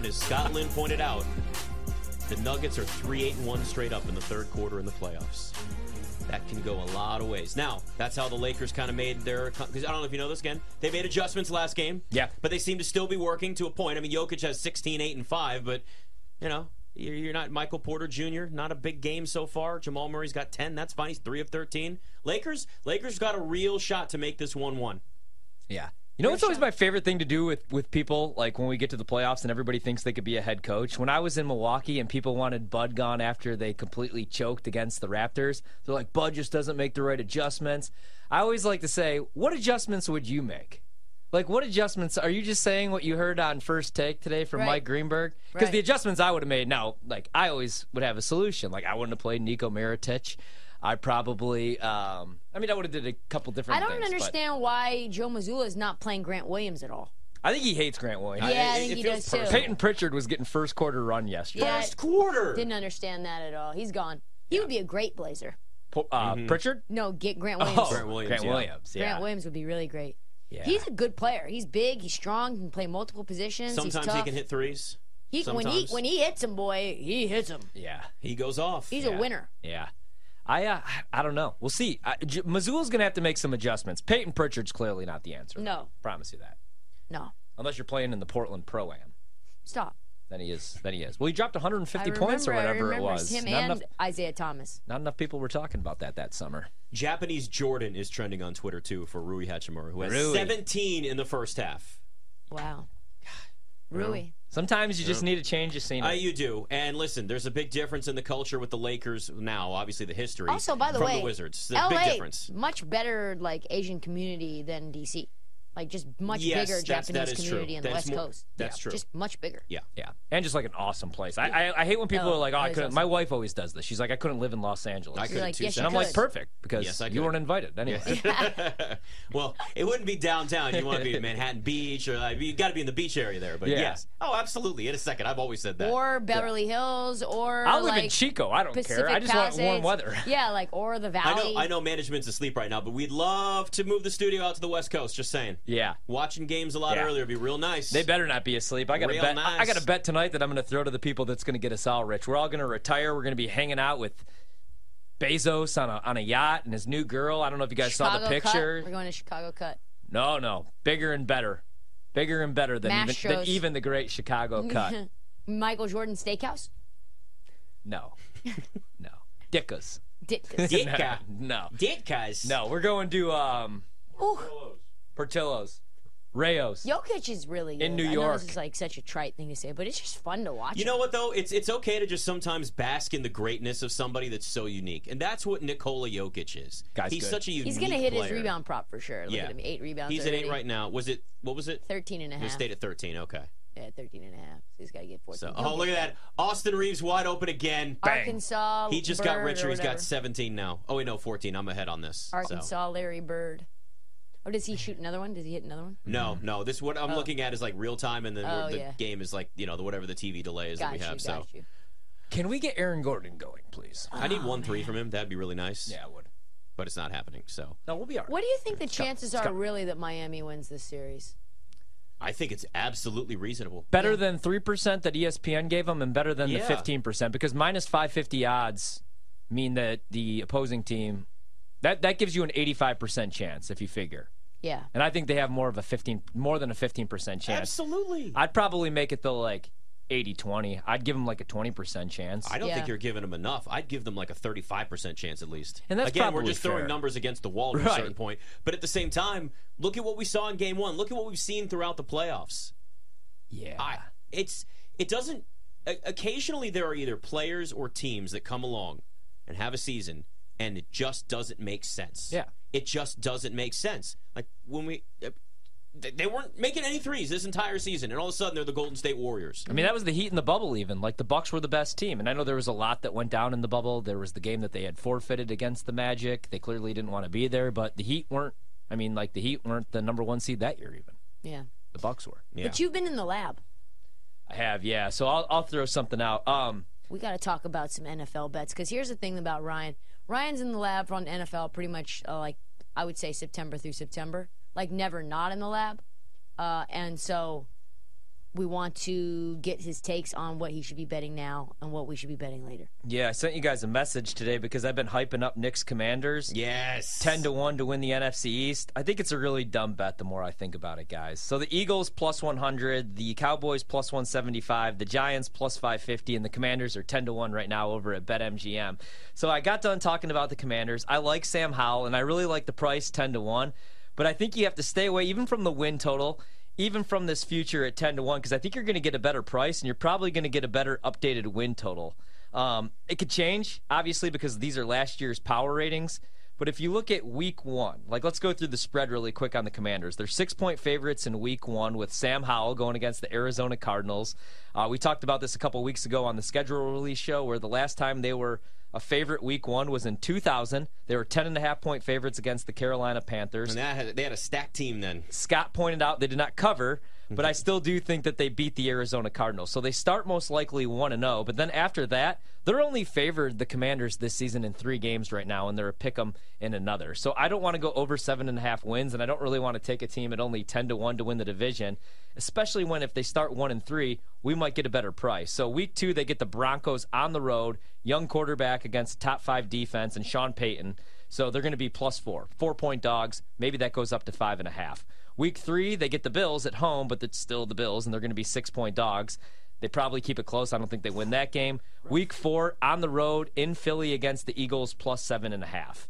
line, as Scott Lynn pointed out, the Nuggets are 3 8 1 straight up in the third quarter in the playoffs. That can go a lot of ways. Now, that's how the Lakers kind of made their. Because I don't know if you know this again. They made adjustments last game. Yeah. But they seem to still be working to a point. I mean, Jokic has 16, 8, and 5, but, you know, you're not Michael Porter Jr., not a big game so far. Jamal Murray's got 10. That's fine. He's 3 of 13. Lakers, Lakers got a real shot to make this 1 1. Yeah. You know it's always my favorite thing to do with, with people, like when we get to the playoffs and everybody thinks they could be a head coach? When I was in Milwaukee and people wanted Bud gone after they completely choked against the Raptors, they're like, Bud just doesn't make the right adjustments. I always like to say, what adjustments would you make? Like, what adjustments? Are you just saying what you heard on First Take today from Right. Mike Greenberg? Because Right. the adjustments I would have made, now, like, I always would have a solution. Like, I wouldn't have played Nico Mirotic. I probably, um, I mean, I would have did a couple different I don't things, but- understand why Joe Mazzulla is not playing Grant Williams at all. I think he hates Grant Williams. Yeah, I it- think it he feels does too. Payton Pritchard was getting first quarter run yesterday. Yeah, First quarter. Didn't understand that at all. He's gone. He would be a great Blazer. Po- Uh, Pritchard? No, get Grant Williams. Oh, Grant Williams, yeah. Williams, yeah. Grant Williams would be really great. Yeah. He's a good player. He's big. He's strong. Can play multiple positions. Sometimes he's he can hit threes. He- when he sometimes. when he hits him, boy, he hits him. Yeah, He goes off. He's Yeah. a winner. yeah. I uh, I don't know. We'll see. I, J- Mazzulla's going to have to make some adjustments. Payton Pritchard's clearly not the answer. No. Promise you that. No, Unless you're playing in the Portland Pro Am. stop. Then he is. Then he is. Well, he dropped 150 remember, points or I whatever it was. Him not, and enough, Isaiah Thomas. not enough people were talking about that that summer. Japanese Jordan is trending on Twitter too for Rui Hachimura, who has Rui. 17 in the first half. Wow. Rui. Sometimes you just need to change the scenery. Uh, you do. And listen, there's a big difference in the culture with the Lakers now, obviously the history. Also, by the from way, the Wizards. There's a LA, big difference. much better like Asian community than DC. Like just much Yes, bigger Japanese community true. in the That's West more- Coast. that's Yeah, true. Just much bigger. Yeah. Yeah, and just like an awesome place. I I, I hate when people Oh, are like, "Oh, I couldn't." awesome. My wife always does this. She's like, "I couldn't live in Los Angeles." I couldn't like, too. yes, so- you I'm like, "Perfect," because Yes, you weren't invited anyway. well, it wouldn't be downtown. You want to be in Manhattan Beach, or like, you got to be in the beach area there. But Yeah. yes, oh, absolutely. In a second, I've always said that. Or Beverly Hills, or I'll live like in Chico. I don't Pacific care. I just want warm weather. Yeah, like or the I Valley. know, I know, management's asleep right now, but we'd love to move the studio out to the West Coast. Just saying. Yeah. Watching games a lot Yeah. earlier would be real nice. They better not be asleep. I got a Real bet. nice. I got a bet tonight that I'm going to throw to the people that's going to get us all rich. We're all going to retire. We're going to be hanging out with Bezos on a on a yacht and his new girl. I don't know if you guys saw the picture. Cut. We're going to Chicago Cut. No, no, bigger and better, bigger and better than even, than even the great Chicago cut. Michael Jordan Steakhouse. No, no, Dickas. Dick. Ditka. No, Ditkas. no, we're going to um, Ooh, Portillo's, Rayos. Jokic is really good. In New I know York. this is like such a trite thing to say, but it's just fun to watch. You him. know what though? It's it's okay to just sometimes bask in the greatness of somebody that's so unique, and that's what Nikola Jokic is. Guy's He's good. such a unique. he's gonna hit his rebound prop for sure. Look Yeah. at him, eight rebounds. He's at eight right now. Was it? What was it? 13 and a He half. stayed at thirteen. Okay. Yeah, 13 and a half. So he's got to get 14. So He'll oh look get at that, Austin Reaves wide open again. Arkansas. He just got Bird richer. or He's got 17 now. Oh wait, no, 14. I'm ahead on this. So. Arkansas, Larry Bird. Oh, does he shoot another one? Does he hit another one? No, no. This what I'm oh. looking at is like real time, and then Oh, the yeah. game is like you know the whatever the TV delay is Got that we you, have. got so you. Can we get Aaron Gordon going, please? I need one three from him. That'd be really nice. Yeah, I would. but it's not happening. So No, we'll be all right. What do you think the chances Scott. are really that Miami wins this series? I think it's absolutely reasonable. Better than 3% that ESPN gave them and better than Yeah. the 15% because minus 550 odds mean that the opposing team that that gives you an 85% chance if you figure. Yeah. And I think they have more of a 15 more than a 15% chance. Absolutely. I'd probably make it the like 80-20. I'd give them like a 20% chance. I don't Yeah. think you're giving them enough. I'd give them like a 35% chance at least. And that's Again, we're probably just throwing numbers against the wall at a certain point. But at the same time, look at what we saw in game one. Look at what we've seen throughout the playoffs. yeah. I, it's it doesn't. Occasionally, there are either players or teams that come along and have a season, and it just doesn't make sense. Yeah. it just doesn't make sense. Like when we. Uh, they they weren't making any threes this entire season, and all of a sudden they're the Golden State Warriors. I mean, that was the Heat in the bubble, even. Like, the Bucks were the best team. And I know there was a lot that went down in the bubble. There was the game that they had forfeited against the Magic. They clearly didn't want to be there, but the Heat weren't. I mean, like, the Heat weren't the number one seed that year, even. Yeah. The Bucks were. Yeah. But you've been in the lab. I have, yeah. So I'll, I'll throw something out. Um, We got to talk about some NFL bets because here's the thing about Ryan. Ryan's in the lab on NFL pretty much uh, like I would say September through September, like never not in the lab. Uh, and so we want to get his takes on what he should be betting now and what we should be betting later. Yeah, I sent you guys a message today because I've been hyping up Knicks Commanders. Yes. 10 to 1 to win the NFC East. I think it's a really dumb bet the more I think about it, guys. So the Eagles plus 100, the Cowboys plus 175, the Giants plus 550, and the Commanders are 10 to 1 right now over at BetMGM. So I got done talking about the Commanders. I like Sam Howell, and I really like the price 10 to 1, but I think you have to stay away even from the win total even from this future at 10 to 1 because I think you're going to get a better price and you're probably going to get a better updated win total. Um, it could change, obviously, because these are last year's power ratings. But if you look at week one, like let's go through the spread really quick on the Commanders. They're six point favorites in week one with Sam Howell going against the Arizona Cardinals. Uh, we talked about this a couple weeks ago on the schedule release show where the last time they were a favorite week one was in 2000. They were 10 and a half point favorites against the Carolina Panthers. And that had, they had a stacked team then. Scott pointed out they did not cover, but I still do think that they beat the Arizona Cardinals. So they start most likely 1 and 0, but then after that, they're only favored the Commanders this season in three games right now, and they're a pick 'em in another. So I don't want to go over seven and a half wins, and I don't really want to take a team at only 10 to 1 to win the division, especially when if they start 1 and 3, we might get a better price. So week two, they get the Broncos on the road, young quarterback against top five defense, and Sean Payton. So they're going to be plus four, four point dogs. Maybe that goes up to five and a half. Week three, they get the Bills at home, but it's still the Bills, and they're going to be six point dogs. They probably keep it close. I don't think they win that game. Week four, on the road in Philly against the Eagles, plus seven and a half.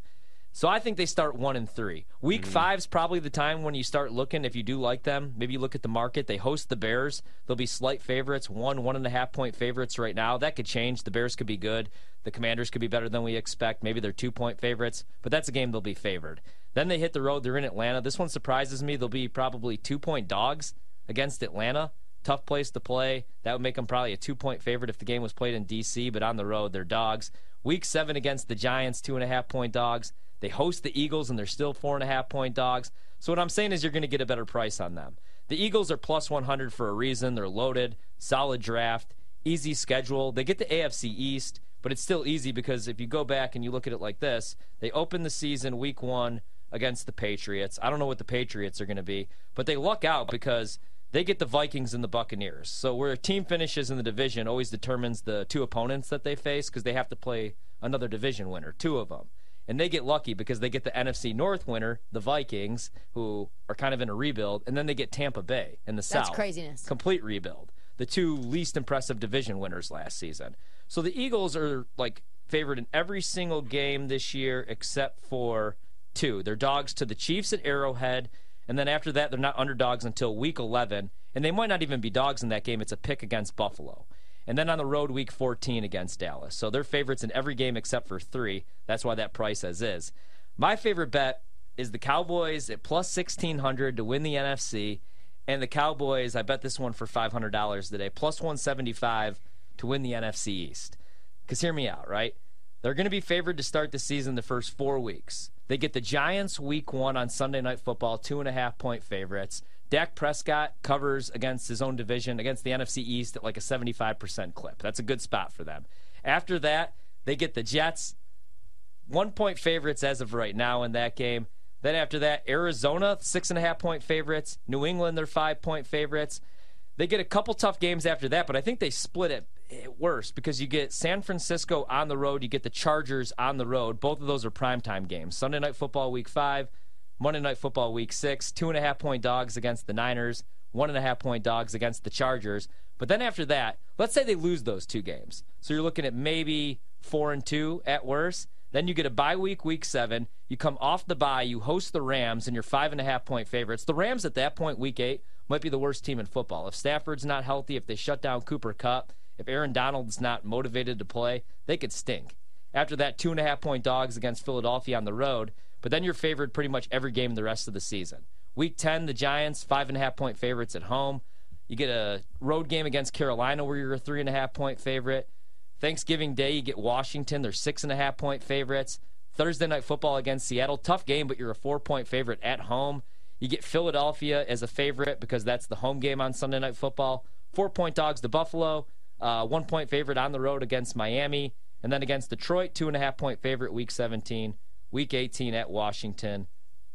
So I think they start one and three. Week Mm-hmm. five's probably the time when you start looking. If you do like them, maybe you look at the market. They host the Bears. They'll be slight favorites, one one and a half point favorites right now. That could change. The Bears could be good. The Commanders could be better than we expect. Maybe they're two point favorites, but that's a game they'll be favored. Then they hit the road. They're in Atlanta. This one surprises me. They'll be probably two point dogs against Atlanta. Tough place to play. That would make them probably a two point favorite if the game was played in D.C., but on the road, they're dogs. Week seven against the Giants, two and a half point dogs. They host the Eagles, and they're still four and a half point dogs. So what I'm saying is you're going to get a better price on them. The Eagles are plus 100 for a reason. They're loaded, solid draft, easy schedule. They get the AFC East, but it's still easy because if you go back and you look at it like this, they open the season week one against the Patriots. I don't know what the Patriots are going to be, but they luck out because they get the Vikings and the Buccaneers. So where a team finishes in the division always determines the two opponents that they face because they have to play another division winner, two of them. And they get lucky because they get the NFC North winner, the Vikings, who are kind of in a rebuild, and then they get Tampa Bay in the South. That's craziness. Complete rebuild. The two least impressive division winners last season. So the Eagles are like favored in every single game this year except for two. They're dogs to the Chiefs at Arrowhead, and then after that, they're not underdogs until week 11, and they might not even be dogs in that game. It's a pick against Buffalo. And then on the road, week 14 against Dallas. So they're favorites in every game except for three. That's why that price as is. My favorite bet is the Cowboys at plus 1600 to win the NFC. And the Cowboys, I bet this one for $500 today, plus 175 to win the NFC East. Because hear me out, right? They're going to be favored to start the season the first four weeks. They get the Giants week one on Sunday Night Football, two and a half point favorites. Dak Prescott covers against his own division, against the NFC East at like a 75% clip. That's a good spot for them. After that, they get the Jets, one point favorites as of right now in that game. Then after that, Arizona, six and a half point favorites. New England, they're five point favorites. They get a couple tough games after that, but I think they split it worse because you get San Francisco on the road, you get the Chargers on the road. Both of those are primetime games. Sunday Night Football Week 5, Monday Night Football Week 6, two and a half point dogs against the Niners, one and a half point dogs against the Chargers. But then after that, let's say they lose those two games. So you're looking at maybe four and two at worst. Then you get a bye week, week seven. You come off the bye, you host the Rams, and you're five and a half point favorites. The Rams at that point, week eight, might be the worst team in football. If Stafford's not healthy, if they shut down Cooper Kupp, if Aaron Donald's not motivated to play, they could stink. After that, two and a half point dogs against Philadelphia on the road, but then you're favored pretty much every game the rest of the season. Week 10, the Giants, five and a half point favorites at home. You get a road game against Carolina where you're a three and a half point favorite. Thanksgiving Day, you get Washington. They're six and a half point favorites. Thursday night football against Seattle. Tough game, but you're a four point favorite at home. You get Philadelphia as a favorite because that's the home game on Sunday night football. Four point dogs to Buffalo. Uh, one point favorite on the road against Miami. And then against Detroit, two and a half point favorite week 17. Week 18 at Washington,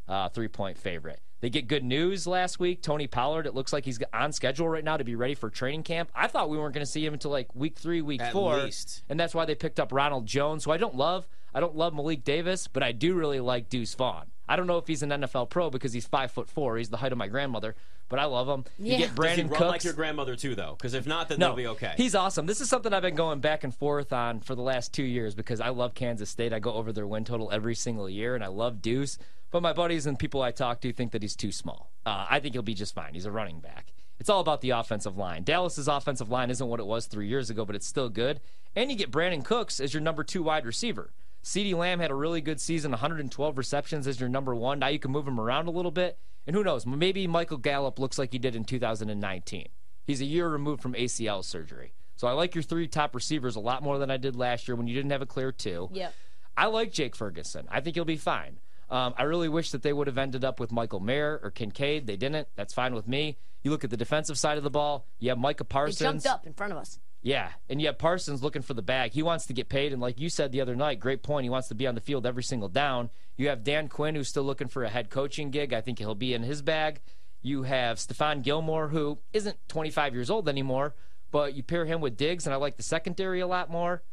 uh, three point favorite. They get good news last week. Tony Pollard, it looks like he's on schedule right now to be ready for training camp. I thought we weren't going to see him until like week three, week At four, least. and that's why they picked up Ronald Jones. So I don't love, I don't love Malik Davis, but I do really like Deuce Vaughn. I don't know if he's an NFL pro because he's five foot four. He's the height of my grandmother, but I love him. Yeah. You get Does he Does he Brandin run Cooks. like your grandmother too, though? Because if not, then No, they'll be okay. He's awesome. This is something I've been going back and forth on for the last two years because I love Kansas State. I go over their win total every single year, and I love Deuce. But my buddies and people I talk to think that he's too small. Uh, I think he'll be just fine. He's a running back. It's all about the offensive line. Dallas's offensive line isn't what it was three years ago, but it's still good. And you get Brandin Cooks as your number two wide receiver. CeeDee Lamb had a really good season, 112 receptions as your number one. Now you can move him around a little bit. And who knows? Maybe Michael Gallup looks like he did in 2019. He's a year removed from ACL surgery. So I like your three top receivers a lot more than I did last year when you didn't have a clear two. Yep. I like Jake Ferguson. I think he'll be fine. Um, I really wish that they would have ended up with Michael Mayer or Kincaid. They didn't. That's fine with me. You look at the defensive side of the ball. You have Micah They Parsons. jumped up in front of us. Yeah, and yet Parsons looking for the bag. He wants to get paid, and like you said the other night, great point. He wants to be on the field every single down. You have Dan Quinn, who's still looking for a head coaching gig. I think he'll be in his bag. You have Stephon Gilmore, who isn't 25 years old anymore, but you pair him with Diggs, and I like the secondary a lot more.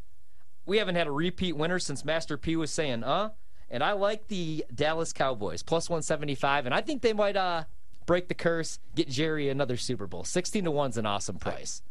We haven't had a repeat winner since Master P was saying, uh, and I like the Dallas Cowboys, plus 175, and I think they might uh, break the curse, get Jerry another Super Bowl. 16 to 1's an awesome price.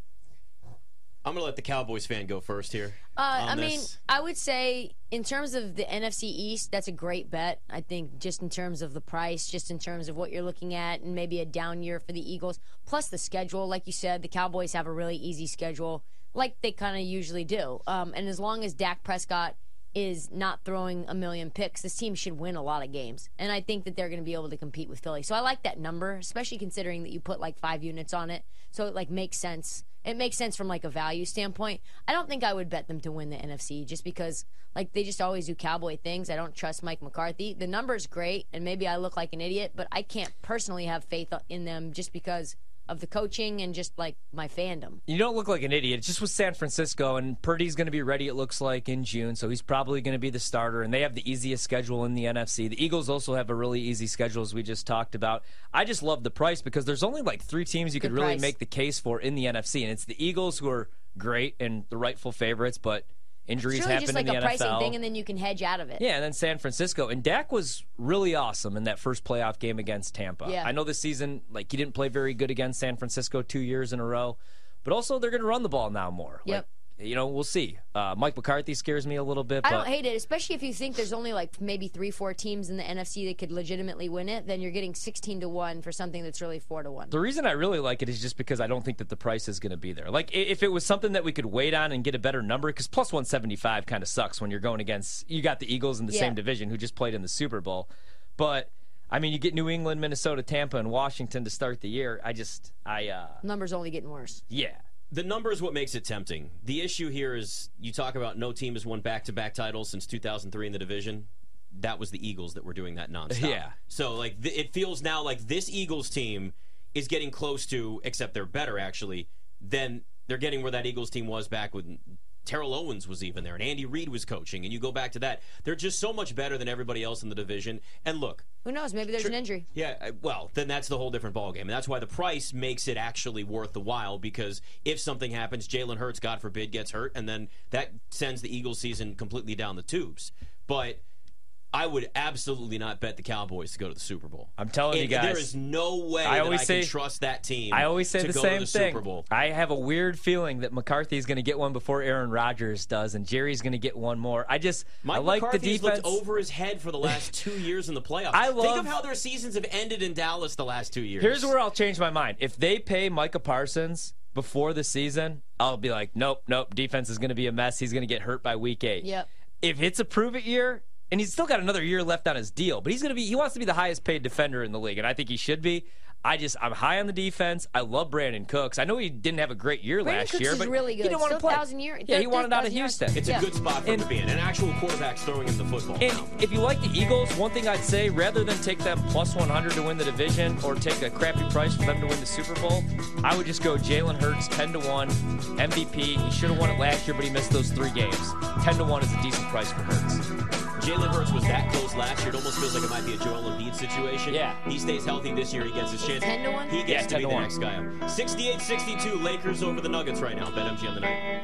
I'm gonna let the Cowboys fan go first here. Uh, I mean, this. I would say in terms of the NFC East, that's a great bet. I think just in terms of the price, just in terms of what you're looking at, and maybe a down year for the Eagles, plus the schedule. Like you said, the Cowboys have a really easy schedule, like they kind of usually do. Um, and as long as Dak Prescott is not throwing a million picks, this team should win a lot of games. And I think that they're going to be able to compete with Philly. So I like that number, especially considering that you put like five units on it. So it like makes sense. It makes sense from like a value standpoint. I don't think I would bet them to win the NFC just because like they just always do cowboy things. I don't trust Mike McCarthy. The number's great and maybe I look like an idiot, but I can't personally have faith in them just because of the coaching and just like my fandom. You don't look like an idiot. It's just with San Francisco, and Purdy's going to be ready, it looks like, in June, so he's probably going to be the starter, and they have the easiest schedule in the NFC. The Eagles also have a really easy schedule, as we just talked about. I just love the price because there's only like three teams you could Good really make the case for in the NFC, and it's the Eagles who are great and the rightful favorites, but injuries It's really happen just like in a the pricing NFL. thing and then you can hedge out of it. Yeah, and then San Francisco. And Dak was really awesome in that first playoff game against Tampa. Yeah. I know this season, like, he didn't play very good against San Francisco two years in a row, but also they're going to run the ball now more. Yep. Like, you know, we'll see. Uh, Mike McCarthy scares me a little bit, I don't hate it, especially if you think there's only like maybe three, four teams in the NFC that could legitimately win it. Then you're getting 16 to one for something that's really four to one. the reason I really like it is just because I don't think that the price is going to be there. Like, if it was something that we could wait on and get a better number, because plus 175 kind of sucks when you're going against, you got the Eagles in the Yeah. same division who just played in the Super Bowl. But, I mean, you get New England, Minnesota, Tampa, and Washington to start the year. I just, I, uh, Numbers only getting worse. yeah. The number is what makes it tempting. The issue here is you talk about no team has won back to back titles since 2003 in the division. That was the Eagles that were doing that nonstop. Yeah. So like th- it feels now like this Eagles team is getting close to, except they're better actually. Than they're getting where that Eagles team was back when Terrell Owens was even there and Andy Reid was coaching. And you go back to that, they're just so much better than everybody else in the division. And look, Who knows? Maybe there's an injury. yeah, well, then that's the whole different ballgame. And that's why the price makes it actually worth the while because if something happens, Jalen Hurts, God forbid, gets hurt, and then that sends the Eagles season completely down the tubes. But I would absolutely not bet the Cowboys to go to the Super Bowl. I'm telling you guys. There is no way I that always I say- can trust that team I always say to the go same to the thing. Super Bowl. I have a weird feeling that McCarthy is going to get one before Aaron Rodgers does, and Jerry's going to get one more. I just Mike I like McCarthy's the defense. looked over his head for the last two years in the playoffs. I love, Think love- of how their seasons have ended in Dallas the last two years. Here's where I'll change my mind. If they pay Micah Parsons before the season, I'll be like, nope, nope. Defense is going to be a mess. He's going to get hurt by week eight. Yep. If it's a prove it year, and he's still got another year left on his deal, but he's going to be. He wants to be the highest paid defender in the league, and I think he should be. I just I'm high on the defense. I love Brandin Cooks. I know he didn't have a great year Brandin last Cooks year, is but really he didn't want to play. 1,000 year- yeah, he wanted out of 1,000 yards. Houston. It's Yeah. a good spot for him And- to be in. An actual quarterback's throwing him the football. And now. if you like the Eagles, one thing I'd say, rather than take them plus 100 to win the division or take a crappy price for them to win the Super Bowl, I would just go Jalen Hurts 10 to 1, MVP. He should have won it last year, but he missed those three games. 10 to 1 is a decent price for Hurts. Jalen Hurts was that close last year. It almost feels like it might be a Joel Embiid situation. Yeah. He stays healthy this year. He gets his chance. 10 to 1? He gets Yeah, to 10 be to the 1. next guy up. 68-62, Lakers over the Nuggets right now. BetMG on the night.